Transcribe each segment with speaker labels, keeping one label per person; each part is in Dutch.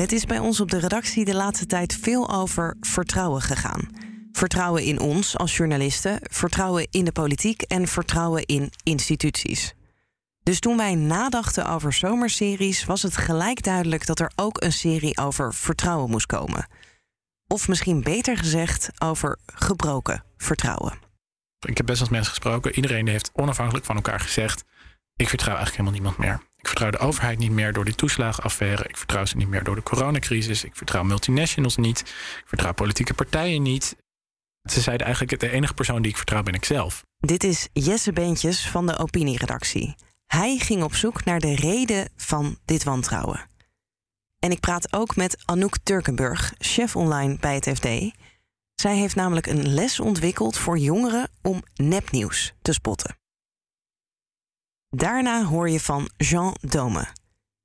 Speaker 1: Het is bij ons op de redactie de laatste tijd veel over vertrouwen gegaan. Vertrouwen in ons als journalisten, vertrouwen in de politiek en vertrouwen in instituties. Dus toen wij nadachten over zomerseries, was het gelijk duidelijk dat er ook een serie over vertrouwen moest komen. Of misschien beter gezegd, over gebroken vertrouwen.
Speaker 2: Ik heb best eens mensen gesproken. Iedereen heeft onafhankelijk van elkaar gezegd: Ik vertrouw eigenlijk helemaal niemand meer. Ik vertrouw de overheid niet meer door die toeslagenaffaire. Ik vertrouw ze niet meer door de coronacrisis. Ik vertrouw multinationals niet. Ik vertrouw politieke partijen niet. Ze zeiden eigenlijk: de enige persoon die ik vertrouw ben ik zelf.
Speaker 1: Dit is Jesse Beentjes van de opinieredactie. Hij ging op zoek naar de reden van dit wantrouwen. En ik praat ook met Anouk Turkenburg, chef online bij het FD. Zij heeft namelijk een les ontwikkeld voor jongeren om nepnieuws te spotten. Daarna hoor je van Jean Dome.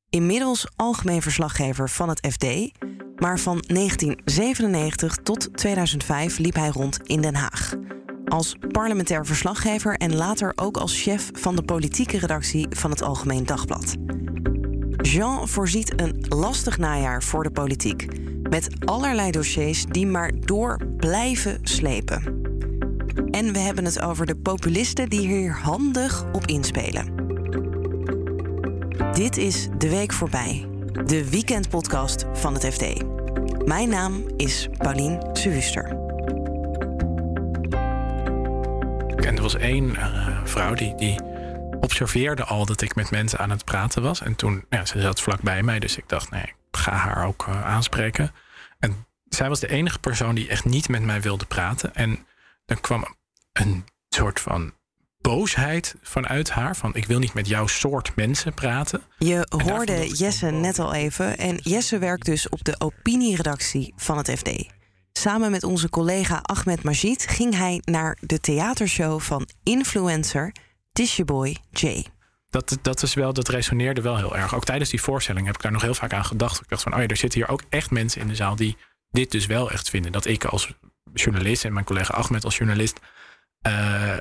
Speaker 1: Inmiddels algemeen verslaggever van het FD, maar van 1997 tot 2005 liep hij rond in Den Haag. Als parlementair verslaggever en later ook als chef van de politieke redactie van het Algemeen Dagblad. Jean voorziet een lastig najaar voor de politiek. Met allerlei dossiers die maar door blijven slepen. En we hebben het over de populisten die hier handig op inspelen. Dit is De Week Voorbij, de weekendpodcast van het FD. Mijn naam is Paulien Suuster.
Speaker 2: En er was één uh, vrouw die, die observeerde al dat ik met mensen aan het praten was. En toen, ja, ze zat vlak bij mij, dus ik dacht, nee, ik ga haar ook uh, aanspreken. En zij was de enige persoon die echt niet met mij wilde praten. En dan kwam een soort van boosheid vanuit haar. Van ik wil niet met jouw soort mensen praten.
Speaker 1: Je hoorde Jesse net al even. En Jesse werkt dus op de opinieredactie van het FD. Samen met onze collega Ahmed Majid ging hij naar de theatershow van influencer Boy J.
Speaker 2: Dat, dat, is wel, dat resoneerde wel heel erg. Ook tijdens die voorstelling heb ik daar nog heel vaak aan gedacht. Ik dacht van, oh ja, er zitten hier ook echt mensen in de zaal die dit dus wel echt vinden. Dat ik als journalist en mijn collega Ahmed als journalist... Uh,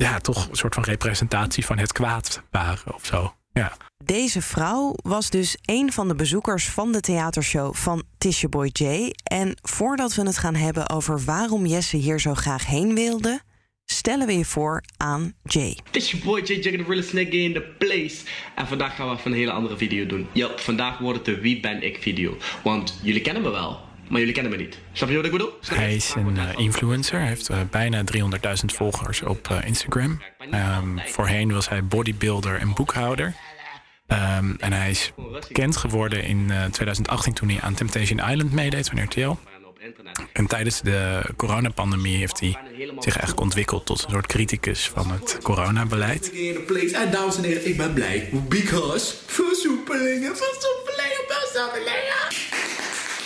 Speaker 2: ja, toch een soort van representatie van het kwaad waren of zo. Ja.
Speaker 1: Deze vrouw was dus een van de bezoekers van de theatershow van Boy J. En voordat we het gaan hebben over waarom Jesse hier zo graag heen wilde, stellen we je voor aan Jay.
Speaker 3: This is your boy Jay Jagger, the realest nigga in the place. En vandaag gaan we even een hele andere video doen. Ja, vandaag wordt het de Wie ben ik video. Want jullie kennen me wel, maar jullie kennen me niet. Snap je wat ik bedoel?
Speaker 2: Hij is een uh, influencer. Hij heeft uh, bijna 300.000 volgers op uh, Instagram. Um, voorheen was hij bodybuilder en boekhouder. Um, en hij is bekend geworden in 2018 toen hij aan Temptation Island meedeed van RTL. En tijdens de coronapandemie heeft hij zich eigenlijk ontwikkeld tot een soort criticus van het coronabeleid.
Speaker 4: En dames en heren, ik ben blij. Because versoepelingen, versoepelingen, versoepelingen.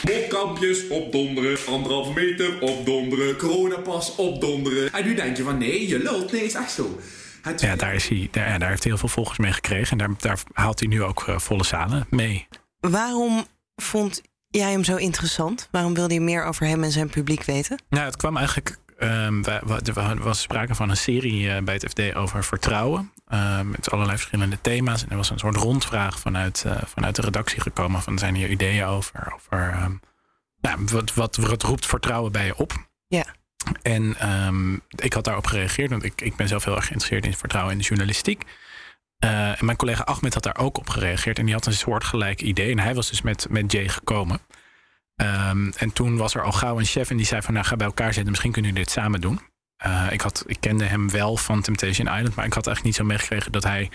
Speaker 4: Mondkampjes opdonderen, anderhalve meter opdonderen, coronapas opdonderen. En nu denk je van nee, je lult. Nee, is echt zo.
Speaker 2: Het... Ja, daar, is hij, daar, daar, heeft hij heel veel volgers mee gekregen. En daar, daar haalt hij nu ook uh, volle zalen mee.
Speaker 1: Waarom vond jij hem zo interessant? Waarom wilde je meer over hem en zijn publiek weten?
Speaker 2: Nou, het kwam eigenlijk. Um, er was sprake van een serie uh, bij het FD over vertrouwen. Uh, met allerlei verschillende thema's. En er was een soort rondvraag vanuit, uh, vanuit de redactie gekomen: van zijn hier ideeën over? over um, nou, wat, wat, wat roept vertrouwen bij je op?
Speaker 1: Ja.
Speaker 2: En um, ik had daarop gereageerd, want ik, ik ben zelf heel erg geïnteresseerd in vertrouwen in de journalistiek. Uh, en mijn collega Ahmed had daar ook op gereageerd. En die had een soortgelijk idee. En hij was dus met, met Jay gekomen. Um, en toen was er al gauw een chef en die zei van... nou, ga bij elkaar zitten, misschien kunnen jullie dit samen doen. Uh, ik, had, ik kende hem wel van Temptation Island... maar ik had eigenlijk niet zo meegekregen dat hij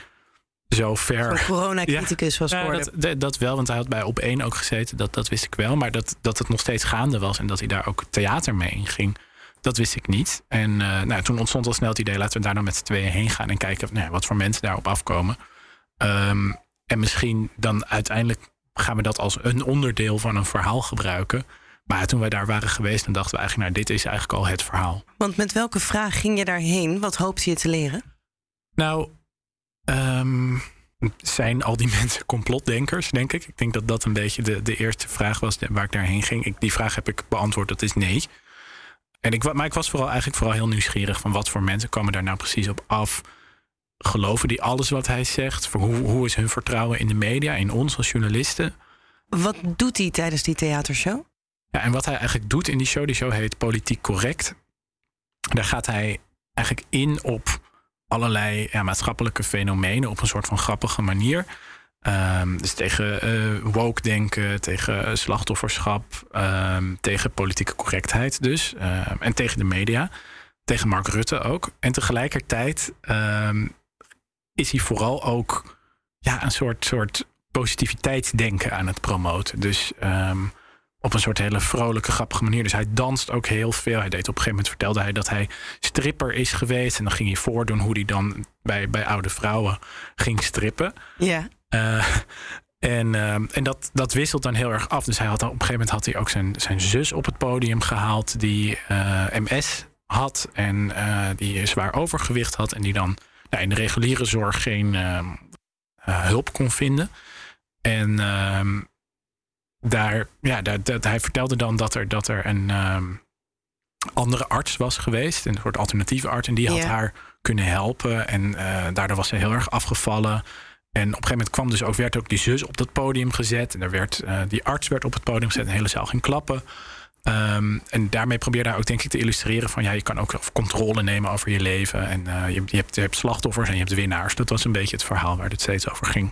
Speaker 2: zo ver...
Speaker 1: corona-criticus ja, was geworden.
Speaker 2: Ja, dat, dat, wel, want hij had bij Op 1 ook gezeten. Dat, dat wist ik wel. Maar dat, dat het nog steeds gaande was... en dat hij daar ook theater mee in ging... Dat wist ik niet. En uh, nou, toen ontstond al snel het idee, laten we daar nou met z'n tweeën heen gaan en kijken nou, wat voor mensen daarop afkomen. Um, en misschien dan uiteindelijk gaan we dat als een onderdeel van een verhaal gebruiken. Maar toen wij daar waren geweest, dan dachten we eigenlijk, nou, dit is eigenlijk al het verhaal.
Speaker 1: Want met welke vraag ging je daarheen? Wat hoopte je te leren?
Speaker 2: Nou, ehm, zijn al die mensen complotdenkers, denk ik. Ik denk dat dat een beetje de, de eerste vraag was waar ik daarheen ging. Ik, die vraag heb ik beantwoord, dat is nee. En ik, maar ik was vooral eigenlijk vooral heel nieuwsgierig van wat voor mensen komen daar nou precies op af. Geloven die alles wat hij zegt? Hoe, hoe is hun vertrouwen in de media, in ons als journalisten?
Speaker 1: Wat doet hij tijdens die theatershow?
Speaker 2: Ja, en wat hij eigenlijk doet in die show, die show heet Politiek Correct. Daar gaat hij eigenlijk in op allerlei ja, maatschappelijke fenomenen op een soort van grappige manier. Um, dus tegen uh, woke denken, tegen slachtofferschap, um, tegen politieke correctheid dus. Um, en tegen de media, tegen Mark Rutte ook. En tegelijkertijd is hij vooral ook ja, een soort, soort positiviteitsdenken aan het promoten. Dus op een soort hele vrolijke, grappige manier. Dus hij danst ook heel veel. Hij deed op een gegeven moment vertelde hij dat hij stripper is geweest. En dan ging hij voordoen hoe hij dan bij, bij oude vrouwen ging strippen.
Speaker 1: Ja.
Speaker 2: Uh, en uh, en dat, dat wisselt dan heel erg af. Dus hij had, op een gegeven moment had hij ook zijn, zijn zus op het podium gehaald. die uh, MS had en die zwaar overgewicht had. En die dan nou, in de reguliere zorg geen ehm, hulp kon vinden. En ehm, daar, ja, daar, dat, hij vertelde dan dat er, dat er een um, andere arts was geweest, een soort alternatieve arts, en die had haar kunnen helpen. En uh, daardoor was ze heel erg afgevallen. En op een gegeven moment kwam dus ook, werd ook die zus op dat podium gezet. En er werd, uh, die arts werd op het podium gezet en de hele zaal ging klappen. Um, en daarmee probeerde hij ook denk ik te illustreren van ja, je kan ook controle nemen over je leven. En uh, je, je, hebt, slachtoffers en je hebt winnaars. Dat was een beetje het verhaal waar het steeds over ging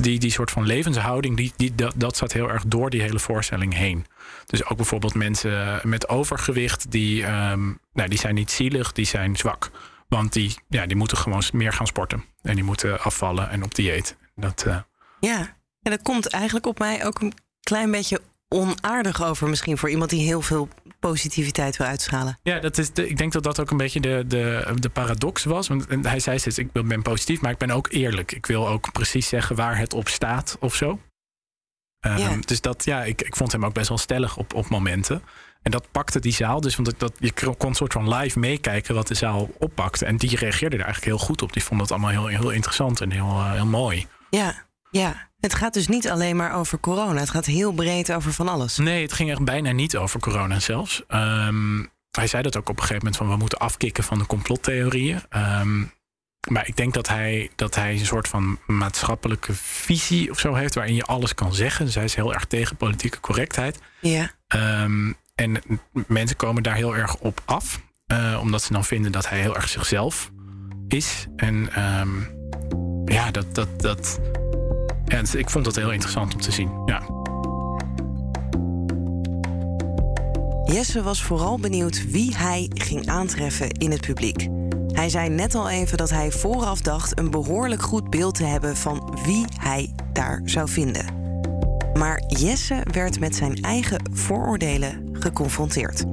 Speaker 2: die, die soort van levenshouding, die, die, dat, dat zat heel erg door die hele voorstelling heen. Dus ook bijvoorbeeld mensen met overgewicht, die, um, nou, die zijn niet zielig, die zijn zwak. Want die, ja, die moeten gewoon meer gaan sporten. En die moeten afvallen en op dieet. Dat, uh...
Speaker 1: Ja, en dat komt eigenlijk op mij ook een klein beetje onaardig over, misschien voor iemand die heel veel positiviteit wil uitstralen.
Speaker 2: Ja, dat is de, ik denk dat dat ook een beetje de, de, de paradox was. Want hij zei steeds, ik ben positief, maar ik ben ook eerlijk. Ik wil ook precies zeggen waar het op staat of zo. Um, ja. Dus dat, ja, ik, ik vond hem ook best wel stellig op, op momenten. En dat pakte die zaal dus, want dat, je kon een soort van live meekijken wat de zaal oppakte. En die reageerde er eigenlijk heel goed op. Die vond het allemaal heel, heel interessant en heel, uh, heel mooi.
Speaker 1: Ja, ja. Het gaat dus niet alleen maar over corona. Het gaat heel breed over van alles.
Speaker 2: Nee, het ging echt bijna niet over corona zelfs. Um, hij zei dat ook op een gegeven moment van we moeten afkicken van de complottheorieën. Um, maar ik denk dat hij, dat hij een soort van maatschappelijke visie of zo heeft waarin je alles kan zeggen. Dus hij is heel erg tegen politieke correctheid.
Speaker 1: Ja.
Speaker 2: Um, en mensen komen daar heel erg op af, uh, omdat ze dan vinden dat hij heel erg zichzelf is. En ja, dat, dat, dat, dus ik vond dat heel interessant om te zien. Ja.
Speaker 1: Jesse was vooral benieuwd wie hij ging aantreffen in het publiek. Hij zei net al even dat hij vooraf dacht een behoorlijk goed beeld te hebben van wie hij daar zou vinden. Maar Jesse werd met zijn eigen vooroordelen geconfronteerd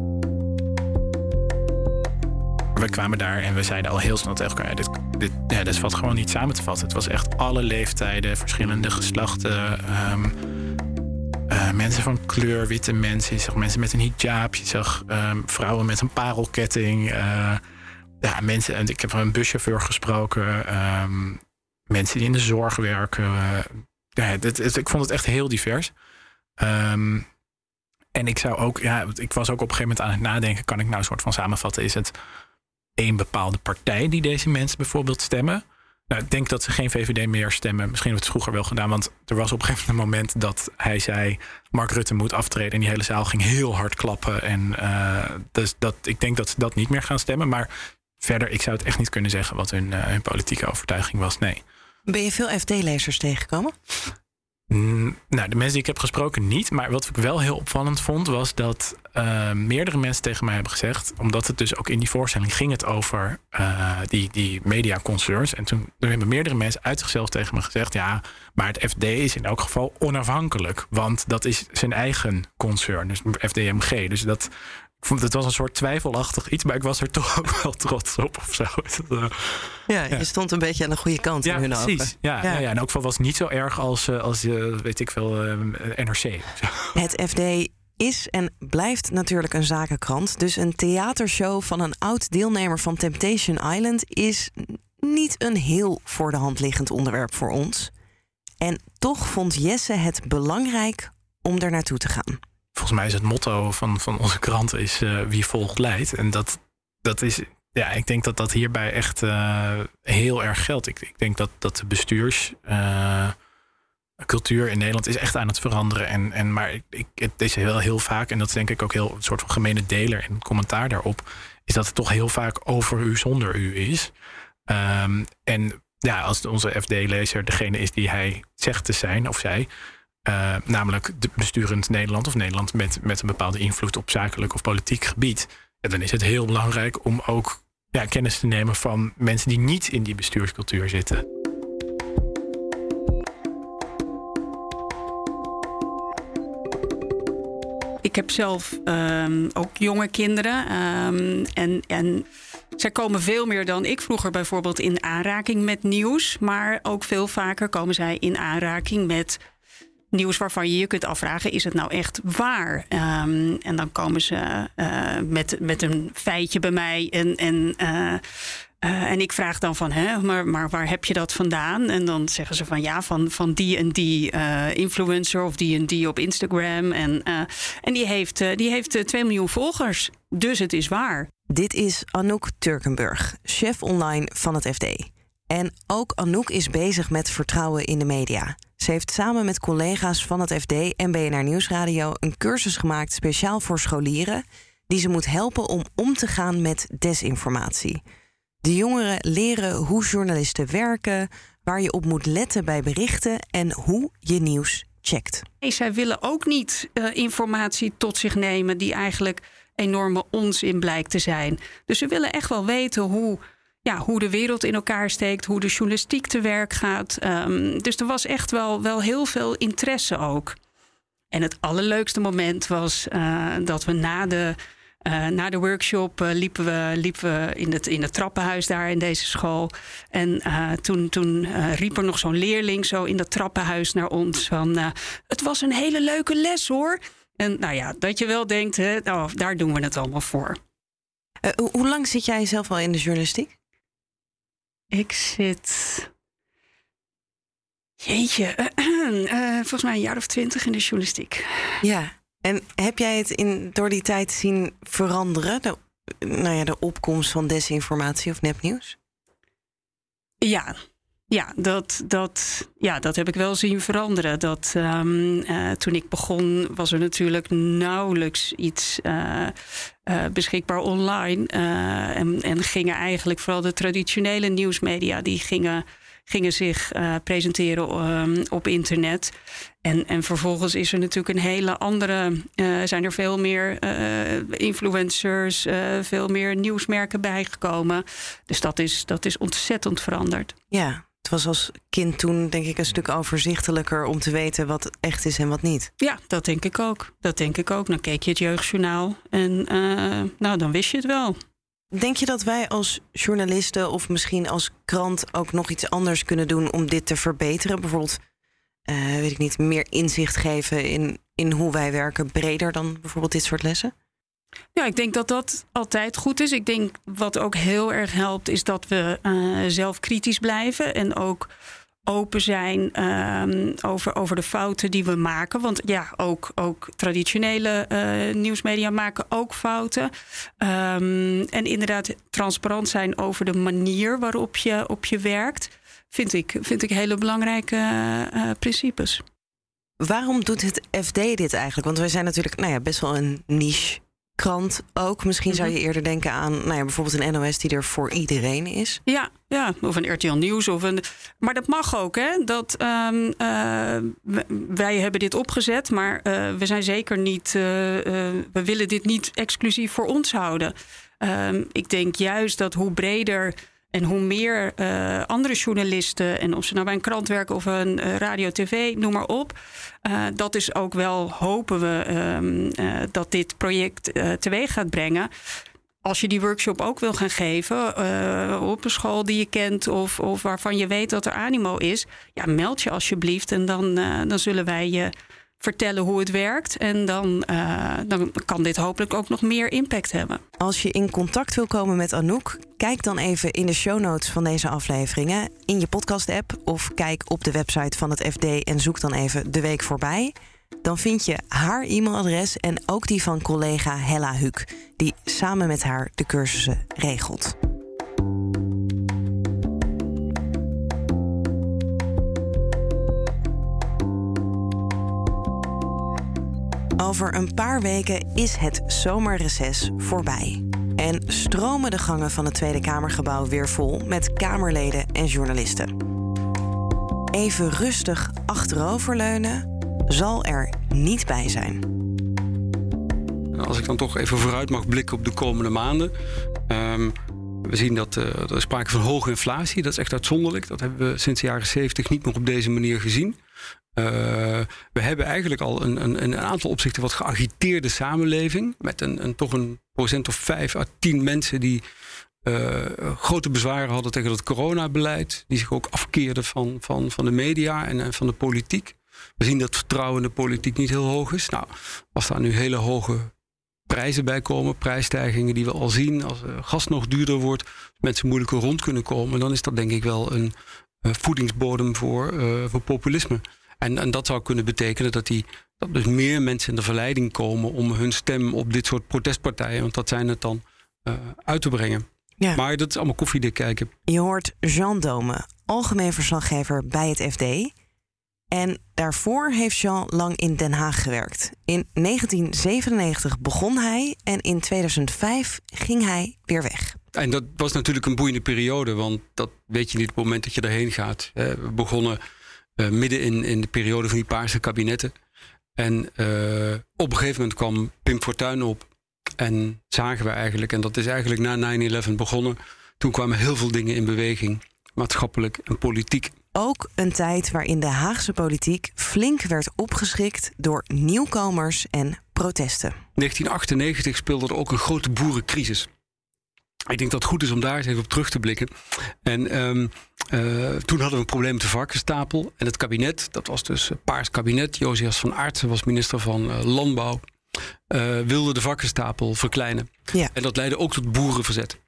Speaker 2: we kwamen daar en we zeiden al heel snel tegen elkaar: dit, dit, ja, dit valt gewoon niet samen te vatten. Het was echt alle leeftijden, verschillende geslachten. Um, uh, mensen van kleur, witte mensen. Je zag mensen met een hijab. Je zag um, vrouwen met een parelketting. Uh, ja, mensen, en ik heb een buschauffeur gesproken. Um, mensen die in de zorg werken. Uh, ja, dit, ik vond het echt heel divers. en ik zou ook, ja, ik was ook op een gegeven moment aan het nadenken: kan ik nou een soort van samenvatten? Is het één bepaalde partij die deze mensen bijvoorbeeld stemmen. Nou, ik denk dat ze geen VVD meer stemmen. Misschien hebben we het vroeger wel gedaan. Want er was op een gegeven moment dat hij zei... Mark Rutte moet aftreden. En die hele zaal ging heel hard klappen. En uh, dus dat, ik denk dat ze dat niet meer gaan stemmen. Maar verder, ik zou het echt niet kunnen zeggen... wat hun, uh, hun politieke overtuiging was. Nee.
Speaker 1: Ben je veel FD-lezers tegengekomen?
Speaker 2: Mm, nou, de mensen die ik heb gesproken niet. Maar wat ik wel heel opvallend vond, was dat uh, meerdere mensen tegen mij hebben gezegd. Omdat het dus ook in die voorstelling ging het over uh, die, die mediaconcerns. En toen, toen hebben meerdere mensen uit zichzelf tegen me gezegd: ja, maar het FD is in elk geval onafhankelijk. Want dat is zijn eigen concern, dus FDMG. Dus dat, ik vond het was een soort twijfelachtig iets, maar ik was er toch ook wel trots op of zo.
Speaker 1: Uh, ja, je stond een beetje aan de goede kant
Speaker 2: ja,
Speaker 1: in hun
Speaker 2: precies. Ja, ja. Ja, ja, en ook van was niet zo erg als, als uh, weet ik veel, NRC.
Speaker 1: Het FD is en blijft natuurlijk een zakenkrant. Dus een theatershow van een oud deelnemer van Temptation Island is niet een heel voor de hand liggend onderwerp voor ons. En toch vond Jesse het belangrijk om er naartoe te gaan.
Speaker 2: Volgens mij is het motto van, van onze krant is uh, wie volgt leidt. En dat, dat is, ja, ik denk dat dat hierbij echt uh, heel erg geldt. Ik, ik denk dat, dat de bestuurs. Uh, cultuur in Nederland is echt aan het veranderen. En, en, maar ik, het is wel heel vaak, en dat is denk ik ook heel een soort van gemene deler het commentaar daarop, is dat het toch heel vaak over u zonder u is. Um, en ja, als onze FD-lezer degene is die hij zegt te zijn, of zij, uh, namelijk de besturend Nederland of Nederland met, met een bepaalde invloed op zakelijk of politiek gebied, dan is het heel belangrijk om ook ja, kennis te nemen van mensen die niet in die bestuurscultuur zitten.
Speaker 5: Ik heb zelf um, ook jonge kinderen. Um, en, en zij komen veel meer dan ik vroeger bijvoorbeeld in aanraking met nieuws. Maar ook veel vaker komen zij in aanraking met nieuws waarvan je je kunt afvragen: is het nou echt waar? Um, en dan komen ze uh, met, met een feitje bij mij en. en uh, uh, en ik vraag dan van, hè, maar, maar waar heb je dat vandaan? En dan zeggen ze van ja, van, van die en die influencer of die en die op Instagram. En, en die heeft, die heeft 2 miljoen volgers. Dus het is waar.
Speaker 1: Dit is Anouk Turkenburg, chef online van het FD. En ook Anouk is bezig met vertrouwen in de media. Ze heeft samen met collega's van het FD en BNR Nieuwsradio een cursus gemaakt speciaal voor scholieren, die ze moet helpen om om te gaan met desinformatie. De jongeren leren hoe journalisten werken, waar je op moet letten bij berichten en hoe je nieuws checkt.
Speaker 5: Nee, zij willen ook niet uh, informatie tot zich nemen die eigenlijk enorme onzin blijkt te zijn. Dus ze willen echt wel weten hoe, ja, hoe de wereld in elkaar steekt, hoe de journalistiek te werk gaat. Um, dus er was echt wel, wel heel veel interesse ook. En het allerleukste moment was uh, dat we na de uh, na de workshop uh, liepen, we, liepen we in het, in het trappenhuis daar in deze school. En toen, toen riep er nog zo'n leerling zo in dat trappenhuis naar ons van... het was een hele leuke les hoor. En nou ja, dat je wel denkt, hè, oh, daar doen we het allemaal voor.
Speaker 1: hoe lang zit jij zelf al in de journalistiek?
Speaker 5: Ik zit... Jeetje, volgens mij een jaar of twintig in de journalistiek.
Speaker 1: Ja, en heb jij het in, door die tijd zien veranderen? De, nou ja, de opkomst van desinformatie of nepnieuws?
Speaker 5: Ja, ja, dat, dat, ja, dat heb ik wel zien veranderen. Dat, um, uh, toen ik begon was er natuurlijk nauwelijks iets uh, uh, beschikbaar online. en, en gingen eigenlijk vooral de traditionele nieuwsmedia... die gingen gingen zich presenteren um, op internet. En, en vervolgens is er natuurlijk een hele andere, zijn er veel meer influencers, veel meer nieuwsmerken bijgekomen. Dus dat is, dat is ontzettend veranderd.
Speaker 1: Ja, het was als kind toen denk ik een stuk overzichtelijker om te weten wat echt is en wat niet.
Speaker 5: Ja, dat denk ik ook. Dat denk ik ook. Dan keek je het jeugdjournaal en nou, dan wist je het wel.
Speaker 1: Denk je dat wij als journalisten of misschien als krant ook nog iets anders kunnen doen om dit te verbeteren? Bijvoorbeeld, uh, weet ik niet, meer inzicht geven in, in hoe wij werken, breder dan bijvoorbeeld dit soort lessen?
Speaker 5: Ja, ik denk dat dat altijd goed is. Ik denk wat ook heel erg helpt, is dat we uh, zelf kritisch blijven en ook open zijn um, over, over de fouten die we maken. Want ja, ook, ook traditionele uh, nieuwsmedia maken ook fouten. Um, en inderdaad transparant zijn over de manier waarop je, op je werkt, vind ik, vind ik hele belangrijke uh, principes.
Speaker 1: Waarom doet het FD dit eigenlijk? Want wij zijn natuurlijk nou ja, best wel een niche krant ook. Misschien zou je mhm. eerder denken aan nou ja, bijvoorbeeld een NOS die er voor iedereen is.
Speaker 5: Ja, ja, of een RTL Nieuws. Of een, maar dat mag ook. Hè? Dat, um, uh, wij hebben dit opgezet, maar uh, we zijn zeker niet. Uh, we willen dit niet exclusief voor ons houden. Um, ik denk juist dat hoe breder en hoe meer uh, andere journalisten, en of ze nou bij een krant werken of een uh, radio, tv, noem maar op. Uh, dat is ook wel, hopen we, um, dat dit project teweeg gaat brengen. Als je die workshop ook wil gaan geven op een school die je kent of, of waarvan je weet dat er animo is, ja, meld je alsjeblieft en dan, dan zullen wij je vertellen hoe het werkt. En dan, uh, dan kan dit hopelijk ook nog meer impact hebben.
Speaker 1: Als je in contact wil komen met Anouk, kijk dan even in de show notes van deze afleveringen in je podcast-app of kijk op de website van het FD en zoek dan even de week voorbij. Dan vind je haar e-mailadres en ook die van collega Hella Huuk, die samen met haar de cursussen regelt. Over een paar weken is het zomerreces voorbij. En stromen de gangen van het Tweede Kamergebouw weer vol met Kamerleden en journalisten. Even rustig achteroverleunen zal er niet bij zijn.
Speaker 6: Als ik dan toch even vooruit mag blikken op de komende maanden. Um, we zien dat uh, er sprake van hoge inflatie. Dat is echt uitzonderlijk. Dat hebben we sinds de jaren 70 niet meer op deze manier gezien. Uh, we hebben eigenlijk al een, een, een, aantal opzichten wat geagiteerde samenleving. Met een, een, toch een procent of vijf à tien mensen die uh, grote bezwaren hadden tegen het coronabeleid. Die zich ook afkeerden van, van, van de media en, van de politiek. We zien dat vertrouwen in de politiek niet heel hoog is. Nou, als daar nu hele hoge prijzen bij komen, prijsstijgingen die we al zien, als gas nog duurder wordt, mensen moeilijker rond kunnen komen, dan is dat denk ik wel een voedingsbodem voor, voor populisme. En, en dat zou kunnen betekenen dat, die, dat dus meer mensen in de verleiding komen om hun stem op dit soort protestpartijen, want dat zijn het dan, uh, uit te brengen. Ja. Maar dat is allemaal koffiedik kijken.
Speaker 1: Je hoort Jean Dome, algemeen verslaggever bij het FD. En daarvoor heeft Jean lang in Den Haag gewerkt. In 1997 begon hij en in 2005 ging hij weer weg.
Speaker 6: En dat was natuurlijk een boeiende periode, want dat weet je niet op het moment dat je erheen gaat. We begonnen uh, midden in, in de periode van die paarse kabinetten. En uh, op een gegeven moment kwam Pim Fortuyn op. En zagen we eigenlijk, en dat is eigenlijk na 9-11 begonnen. Toen kwamen heel veel dingen in beweging, maatschappelijk en politiek.
Speaker 1: Ook een tijd waarin de Haagse politiek flink werd opgeschrikt door nieuwkomers en protesten.
Speaker 6: 1998 speelde er ook een grote boerencrisis. Ik denk dat het goed is om daar eens even op terug te blikken. En um, uh, toen hadden we een probleem met de varkenstapel. En het kabinet, dat was dus Paars kabinet. Josias van Aartsen was minister van uh, Landbouw. Uh, wilde de varkenstapel verkleinen. Ja. En dat leidde ook tot boerenverzet.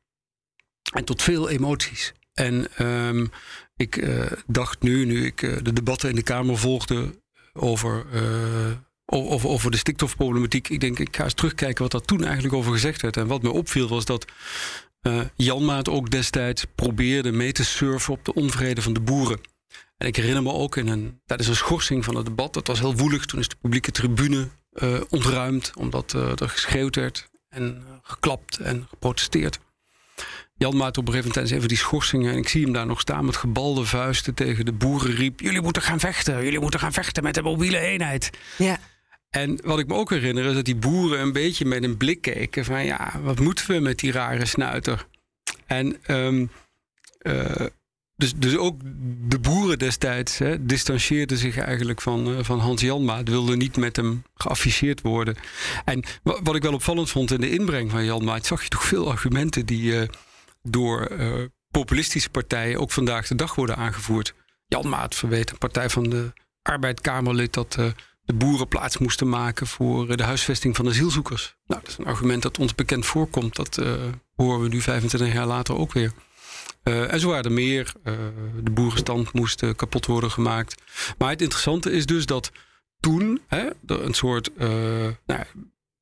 Speaker 6: En tot veel emoties. En um, ik dacht nu, nu ik de debatten in de Kamer volgde over over, over de stikstofproblematiek. Ik denk, ik ga eens terugkijken wat daar toen eigenlijk over gezegd werd. En wat me opviel was dat Janmaat ook destijds probeerde mee te surfen op de onvrede van de boeren. En ik herinner me ook in een, tijdens een schorsing van het debat, dat was heel woelig. Toen is de publieke tribune ontruimd, omdat er geschreeuwd werd en geklapt en geprotesteerd. Jan Maat op een gegeven moment tijdens even die schorsingen... en ik zie hem daar nog staan met gebalde vuisten tegen de boeren riep... jullie moeten gaan vechten, jullie moeten gaan vechten met de mobiele eenheid. Ja. En wat ik me ook herinner is dat die boeren een beetje met een blik keken van ja, wat moeten we met die rare snuiter? En um, uh, dus, dus ook de boeren destijds hè, distancieerden zich eigenlijk van, uh, van Hans Janmaat, wilden niet met hem geafficheerd worden. En wat ik wel opvallend vond in de inbreng van Janmaat, zag je toch veel argumenten die uh, door populistische partijen ook vandaag de dag worden aangevoerd. Janmaat verweet een partij van de Arbeidkamerlid dat de boeren plaats moesten maken voor de huisvesting van asielzoekers. Nou, dat is een argument dat ons bekend voorkomt. Dat horen we nu 25 jaar later ook weer. En zo waren er meer. De boerenstand moest kapot worden gemaakt. Maar het interessante is dus dat toen hè, een soort. nou,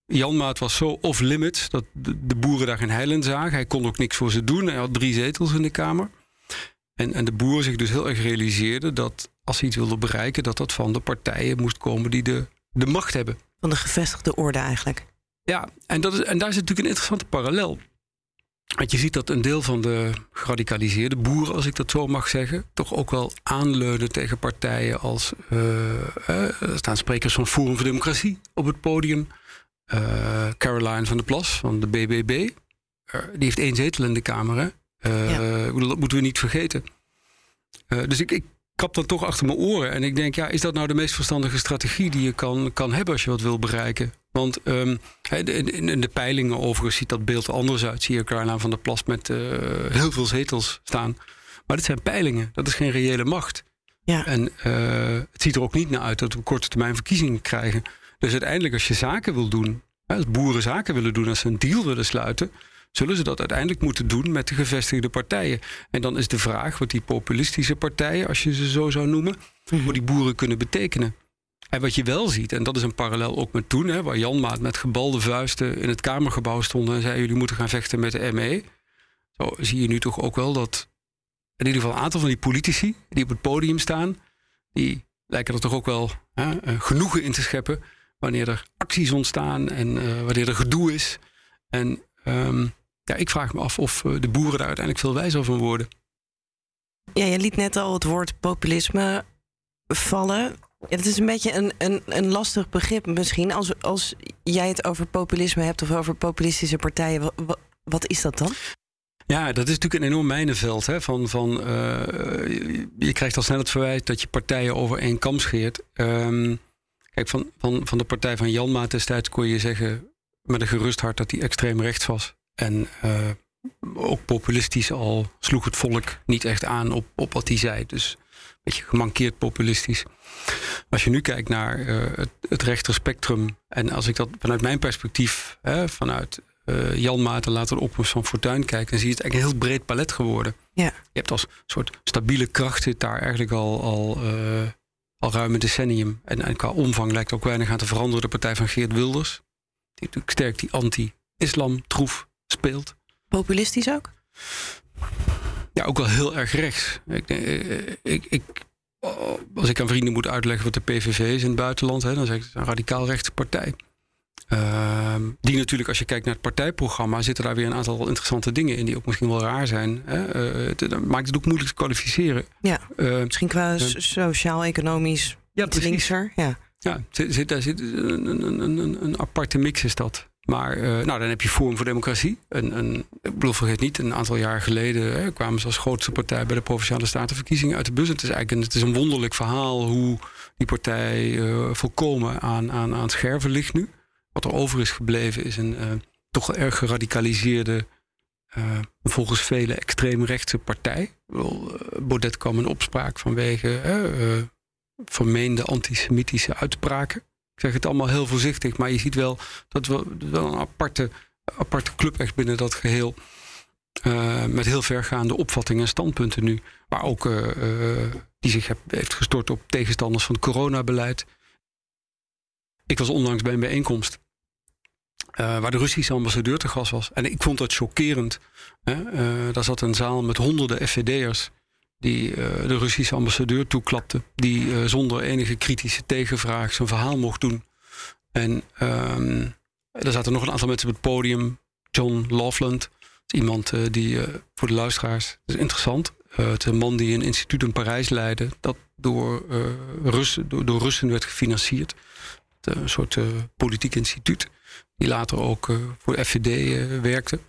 Speaker 6: Janmaat was zo off-limits dat de, de, boeren daar geen heil in zagen. Hij kon ook niks voor ze doen. Hij had drie zetels in de Kamer. En, en de boeren zich dus heel erg realiseerden dat als ze iets wilden bereiken, dat dat van de partijen moest komen die de, de macht hebben.
Speaker 1: Van de gevestigde orde eigenlijk.
Speaker 6: Ja, en, dat is, en daar zit natuurlijk een interessante parallel. Want je ziet dat een deel van de geradicaliseerde boeren, als ik dat zo mag zeggen, toch ook wel aanleunen tegen partijen als. Uh, er staan sprekers van Forum voor Democratie op het podium. Uh, Caroline van der Plas van de BBB. die heeft één zetel in de Kamer. Hè? Ja. Dat moeten we niet vergeten. dus ik, ik krap dan toch achter mijn oren. En ik denk, ja, is dat nou de meest verstandige strategie die je kan, kan hebben als je wat wil bereiken? Want um, in, in, de peilingen overigens ziet dat beeld anders uit. Zie je Caroline van der Plas met uh, heel veel zetels staan. Maar dit zijn peilingen, dat is geen reële macht.
Speaker 1: Ja.
Speaker 6: En uh, het ziet er ook niet naar uit dat we korte termijn verkiezingen krijgen. Dus uiteindelijk, als je zaken wil doen, als boeren zaken willen doen, als ze een deal willen sluiten, zullen ze dat uiteindelijk moeten doen met de gevestigde partijen. En dan is de vraag wat die populistische partijen, als je ze zo zou noemen, voor die boeren kunnen betekenen. En wat je wel ziet, en dat is een parallel ook met toen, hè, waar Jan Maat met gebalde vuisten in het Kamergebouw stonden en zei: jullie moeten gaan vechten met de ME. Zo zie je nu toch ook wel dat in ieder geval een aantal van die politici die op het podium staan, die lijken er toch ook wel hè, eh, genoegen in te scheppen wanneer er acties ontstaan en uh, wanneer er gedoe is. En um, ja, ik vraag me af of eh, de boeren daar uiteindelijk veel wijzer van worden.
Speaker 1: Ja, je liet net al het woord populisme vallen. Ja, het is een beetje een, een, een lastig begrip misschien. Als, als jij het over populisme hebt of over populistische partijen, wat, wat is dat dan?
Speaker 6: Ja, dat is natuurlijk een enorm mijnenveld. Hè? Van, van, uh, je krijgt al snel het verwijt dat je partijen over één kam scheert. Um, kijk, van, van, van de partij van Janma destijds kon je zeggen met een gerust hart dat hij extreem rechts was. En uh, ook populistisch al sloeg het volk niet echt aan op, op wat hij zei. Dus een beetje gemankeerd populistisch. Als je nu kijkt naar uh, het, het rechterspectrum, en als ik dat vanuit mijn perspectief, hè, vanuit uh, Jan Maarten later de opkomst van Fortuin kijkt, dan zie je het eigenlijk een heel breed palet geworden.
Speaker 1: Ja.
Speaker 6: Je hebt als soort stabiele kracht zit daar eigenlijk al, al, uh, al ruim een decennium. En, en qua omvang lijkt ook weinig aan te veranderen. De partij van Geert Wilders, die natuurlijk sterk die anti-islam troef speelt.
Speaker 1: Populistisch ook?
Speaker 6: Ja, ook wel heel erg rechts. Ik, ik, ik, als ik aan vrienden moet uitleggen wat de PVV is in het buitenland, hè, dan zeg ik het is een radicaal rechtse partij. Uh, die natuurlijk, als je kijkt naar het partijprogramma, zitten daar weer een aantal interessante dingen in die ook misschien wel raar zijn. Hè? Uh, het, dat maakt het ook moeilijk te kwalificeren.
Speaker 1: Ja, uh, misschien qua sociaal-economisch
Speaker 6: ja,
Speaker 1: linkser. Ja,
Speaker 6: ja zit, daar zit een, een, een, een aparte mix is dat. Maar uh, nou, dan heb je Forum voor Democratie. Een, een, ik bedoel, vergeet niet, een aantal jaar geleden hè, kwamen ze als grootste partij bij de Provinciale Statenverkiezingen uit de bus. Het is eigenlijk een, het is een wonderlijk verhaal hoe die partij volkomen aan, aan, aan het scherven ligt nu. Wat er over is gebleven is een uh, toch erg geradicaliseerde, volgens velen extreemrechtse partij. Bedoel, Baudet kwam in opspraak vanwege vermeende antisemitische uitspraken. Ik zeg het allemaal heel voorzichtig, maar je ziet wel dat we wel een aparte, aparte club echt binnen dat geheel. Met heel vergaande opvattingen en standpunten nu. Maar ook die zich heeft gestort op tegenstanders van het coronabeleid. Ik was onlangs bij een bijeenkomst. Waar de Russische ambassadeur te gast was. En ik vond dat chockerend. Hè? daar zat een zaal met honderden FVD'ers die uh, de Russische ambassadeur toeklapte. Die zonder enige kritische tegenvraag zijn verhaal mocht doen. En um, er zaten nog een aantal mensen op het podium. John Loveland, iemand die voor de luisteraars, is interessant. het is een man die een instituut in Parijs leidde, dat door, Russen, door, door, Russen werd gefinancierd. Een soort politiek instituut, die later ook voor de FVD werkte.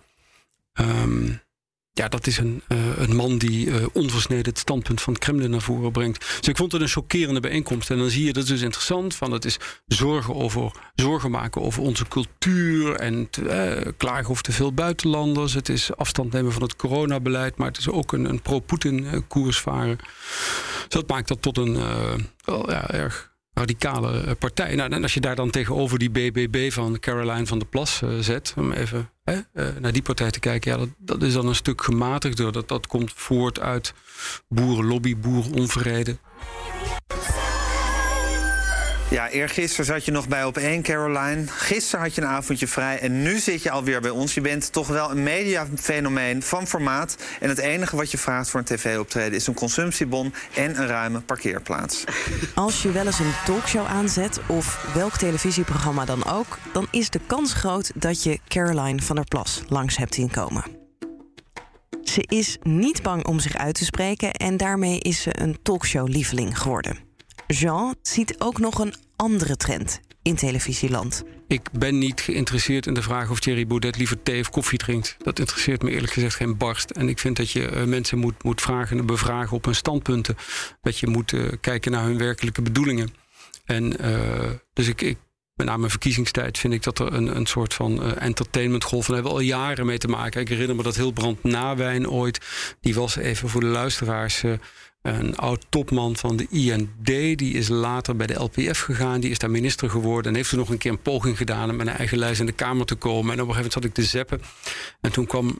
Speaker 6: Um, ja, dat is een, uh, een man die onversneden het standpunt van het Kremlin naar voren brengt. Dus ik vond het een chockerende bijeenkomst. En dan zie je, dat is dus interessant, van het is zorgen, over, zorgen maken over onze cultuur en te, uh, klagen over te veel buitenlanders. Het is afstand nemen van het coronabeleid, maar het is ook een, een pro-Poetin koers varen. Dus dat maakt dat tot een wel, ja, erg radicale eh, partij. Nou, en als je daar dan tegenover die BBB van Caroline van der Plas uh, zet, om even hè, uh, naar die partij te kijken, ja, dat, dat is dan een stuk gematigder. Dat, dat komt voort uit boerenlobby, boerenonvrede.
Speaker 7: Ja, eergisteren zat je nog bij op één, Caroline. Gisteren had je een avondje vrij en nu zit je alweer bij ons. Je bent toch wel een mediafenomeen van formaat. En het enige wat je vraagt voor een tv-optreden is een consumptiebon en een ruime parkeerplaats.
Speaker 1: Als je wel eens een talkshow aanzet of welk televisieprogramma dan ook, dan is de kans groot dat je Caroline van der Plas langs hebt inkomen. Ze is niet bang om zich uit te spreken en daarmee is ze een talkshow-lieveling geworden. Jean ziet ook nog een andere trend in televisieland.
Speaker 6: Ik ben niet geïnteresseerd in de vraag of Thierry Baudet liever thee of koffie drinkt. Dat interesseert me eerlijk gezegd geen barst. En ik vind dat je uh, mensen moet, moet vragen en bevragen op hun standpunten. Dat je moet uh, kijken naar hun werkelijke bedoelingen. En uh, dus ik, ik met name in verkiezingstijd vind ik dat er een, een soort van entertainmentgolf. En daar hebben we al jaren mee te maken. Ik herinner me dat heel Brand Nawijn ooit. Die was even voor de luisteraars. Een oud topman van de IND, die is later bij de LPF gegaan. Die is daar minister geworden en heeft toen nog een keer een poging gedaan om met een eigen lijst in de Kamer te komen. En op een gegeven moment zat ik te zeppen. En toen kwam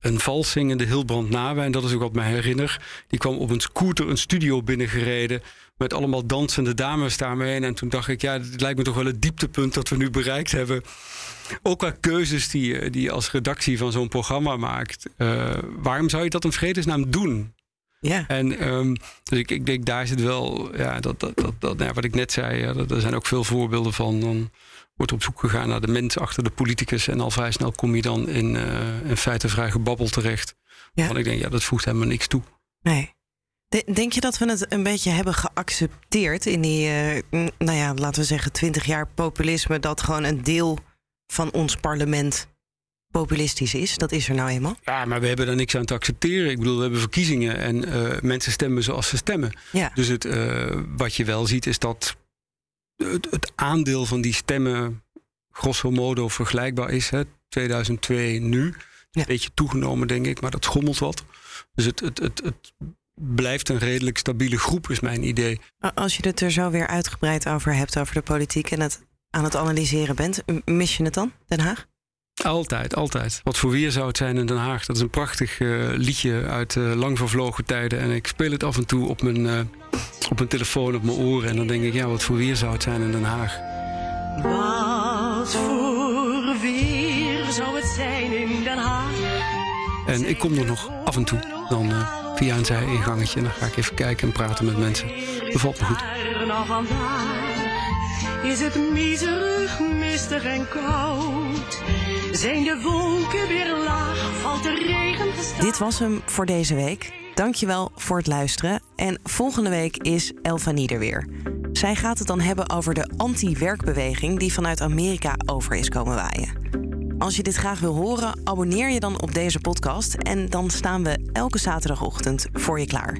Speaker 6: een valszingende Hilbrand Nawe, en dat is ook wat mij herinner. Die kwam op een scooter een studio binnengereden met allemaal dansende dames daarmee. En toen dacht ik, ja, het lijkt me toch wel het dieptepunt dat we nu bereikt hebben. Ook qua keuzes die, je- die als redactie van zo'n programma maakt. Eh, waarom zou je dat in vredesnaam doen?
Speaker 1: Ja.
Speaker 6: En ehm, dus ik, ik denk, daar zit wel, ja, dat, dat, dat, dat, nou wat ik net zei, ja, dat, er zijn ook veel voorbeelden van. Dan wordt op zoek gegaan naar de mens achter de politicus. En al vrij snel kom je dan in, eh in feite vrij gebabbel terecht.
Speaker 1: Ja.
Speaker 6: Want ik denk, ja, dat voegt helemaal niks toe.
Speaker 1: Nee. De- Denk je dat we het een beetje hebben geaccepteerd in die, eh, nou ja, laten we zeggen, twintig jaar populisme, dat gewoon een deel van ons parlement populistisch is? Dat is er nou eenmaal.
Speaker 6: Ja, maar we hebben daar niks aan te accepteren. Ik bedoel, we hebben verkiezingen en eh, mensen stemmen zoals ze stemmen.
Speaker 1: Ja.
Speaker 6: Dus het, eh, wat je wel ziet is dat het, het aandeel van die stemmen grosso modo vergelijkbaar is. Hè, 2002 nu.
Speaker 1: Ja.
Speaker 6: Een beetje toegenomen, denk ik, maar dat schommelt wat. Dus het, het, het, het blijft een redelijk stabiele groep, is mijn idee.
Speaker 1: Als je het er zo weer uitgebreid over hebt, over de politiek en het aan het analyseren bent, mis je het dan, Den Haag?
Speaker 6: Altijd, altijd. Wat voor weer zou het zijn in Den Haag? Dat is een prachtig eh, liedje uit eh, lang vervlogen tijden. En ik speel het af en toe op mijn, eh, op mijn telefoon, op mijn oren. En dan denk ik, ja, wat voor weer zou het zijn in Den Haag?
Speaker 8: Wat voor weer zou het zijn in Den Haag?
Speaker 6: En ik kom er nog af en toe dan via een zij-ingangetje. En dan ga ik even kijken en praten met mensen. Bevalt me goed.
Speaker 8: Vandaag is het miserig, mistig en koud. Zijn de wolken weer laag, valt de regen gestaag.
Speaker 1: Dit was hem voor deze week. Dankjewel voor het luisteren. En volgende week is Elfanie er weer. Zij gaat het dan hebben over de anti-werkbeweging die vanuit Amerika over is komen waaien. Als je dit graag wil horen, abonneer je dan op deze podcast en dan staan we elke zaterdagochtend voor je klaar.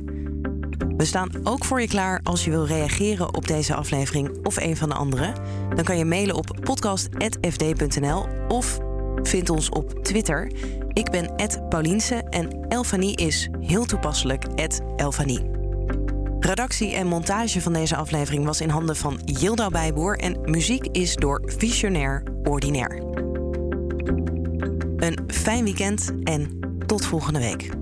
Speaker 1: We staan ook voor je klaar als je wil reageren op deze aflevering of een van de andere. Dan kan je mailen op podcast.fd.nl of vind ons op Twitter. Ik ben Pauliense en Elfanie is heel toepasselijk Elfanie. Redactie en montage van deze aflevering was in handen van Yilda Bijboer en muziek is door Visionair Ordinair. Een fijn weekend en tot volgende week.